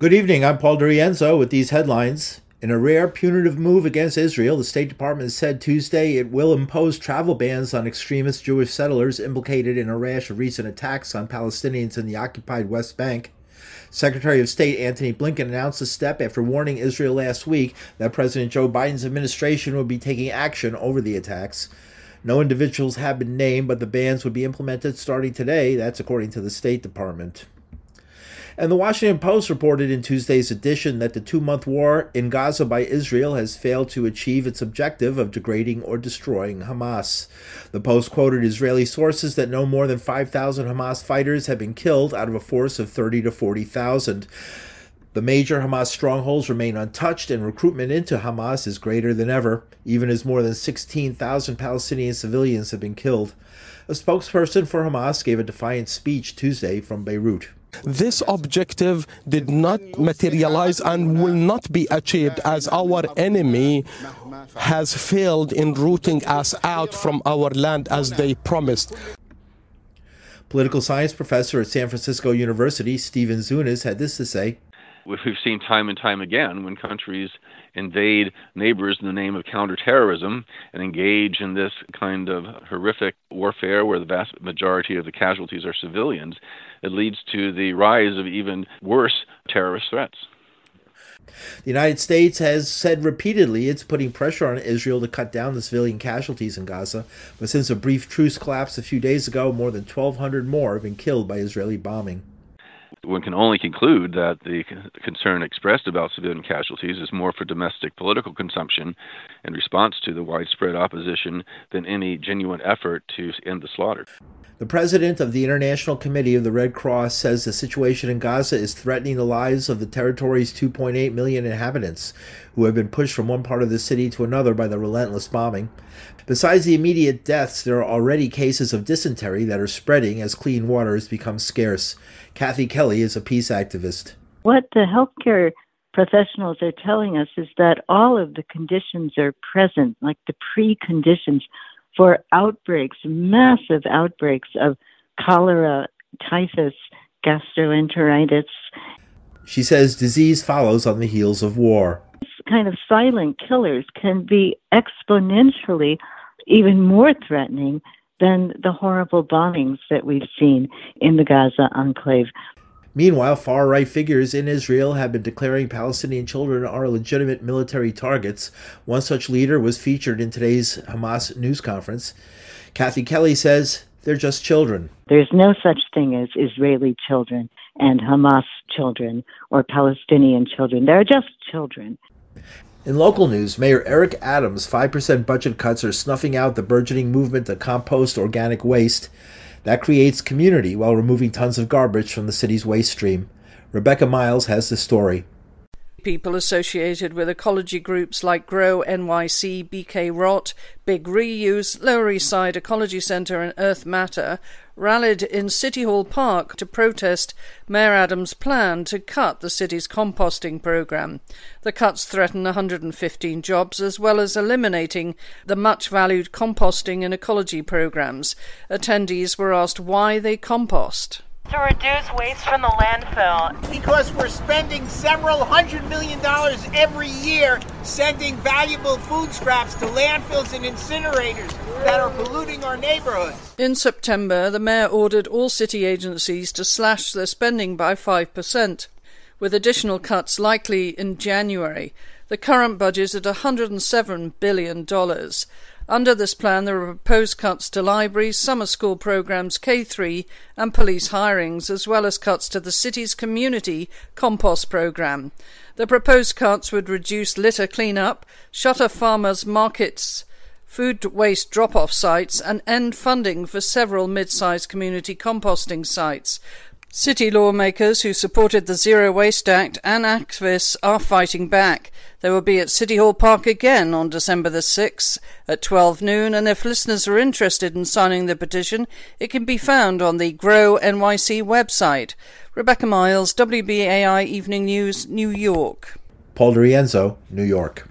Good evening. I'm Paul DeRienzo with these headlines. In a rare punitive move against Israel, the State Department said Tuesday it will impose travel bans on extremist Jewish settlers implicated in a rash of recent attacks on Palestinians in the occupied West Bank. Secretary of State Antony Blinken announced the step after warning Israel last week that President Joe Biden's administration would be taking action over the attacks. No individuals have been named, but the bans would be implemented starting today. That's according to the State Department. And the Washington Post reported in Tuesday's edition that the two month war in Gaza by Israel has failed to achieve its objective of degrading or destroying Hamas. The Post quoted Israeli sources that no more than 5,000 Hamas fighters have been killed out of a force of 30 to 40,000. The major Hamas strongholds remain untouched, and recruitment into Hamas is greater than ever, even as more than 16,000 Palestinian civilians have been killed. A spokesperson for Hamas gave a defiant speech Tuesday from Beirut. This objective did not materialize and will not be achieved as our enemy has failed in rooting us out from our land as they promised. Political science professor at San Francisco University, Stephen Zunes, had this to say we've seen time and time again when countries invade neighbors in the name of counterterrorism and engage in this kind of horrific warfare where the vast majority of the casualties are civilians, it leads to the rise of even worse terrorist threats. The United States has said repeatedly it's putting pressure on Israel to cut down the civilian casualties in Gaza, but since a brief truce collapsed a few days ago, more than 1,200 more have been killed by Israeli bombing one can only conclude that the concern expressed about civilian casualties is more for domestic political consumption in response to the widespread opposition than any genuine effort to end the slaughter. The president of the International Committee of the Red Cross says the situation in Gaza is threatening the lives of the territory's 2.8 million inhabitants, who have been pushed from one part of the city to another by the relentless bombing. Besides the immediate deaths, there are already cases of dysentery that are spreading as clean water has become scarce. Kathy Kelly is a peace activist. What the healthcare professionals are telling us is that all of the conditions are present, like the preconditions for outbreaks, massive outbreaks of cholera, typhus, gastroenteritis. She says disease follows on the heels of war. This kind of silent killers can be exponentially even more threatening than the horrible bombings that we've seen in the Gaza enclave. Meanwhile, far right figures in Israel have been declaring Palestinian children are legitimate military targets. One such leader was featured in today's Hamas news conference. Kathy Kelly says they're just children. There's no such thing as Israeli children and Hamas children or Palestinian children. They're just children. In local news, Mayor Eric Adams' 5% budget cuts are snuffing out the burgeoning movement to compost organic waste. That creates community while removing tons of garbage from the city's waste stream. Rebecca Miles has the story. People associated with ecology groups like Grow NYC, BK Rot, Big Reuse, Lower East Side Ecology Centre, and Earth Matter rallied in City Hall Park to protest Mayor Adams' plan to cut the city's composting programme. The cuts threaten 115 jobs as well as eliminating the much valued composting and ecology programmes. Attendees were asked why they compost to reduce waste from the landfill. Because we're spending several hundred million dollars every year sending valuable food scraps to landfills and incinerators that are polluting our neighborhoods. In September, the mayor ordered all city agencies to slash their spending by 5%, with additional cuts likely in January. The current budget is at $107 billion. Under this plan, there are proposed cuts to libraries, summer school programs, K3, and police hirings, as well as cuts to the city's community compost program. The proposed cuts would reduce litter cleanup, shutter farmers' markets, food waste drop off sites, and end funding for several mid sized community composting sites. City lawmakers who supported the Zero Waste Act and activists are fighting back. They will be at City Hall Park again on December the 6th at 12 noon, and if listeners are interested in signing the petition, it can be found on the Grow NYC website. Rebecca Miles, WBAI Evening News, New York. Paul DeRienzo, New York.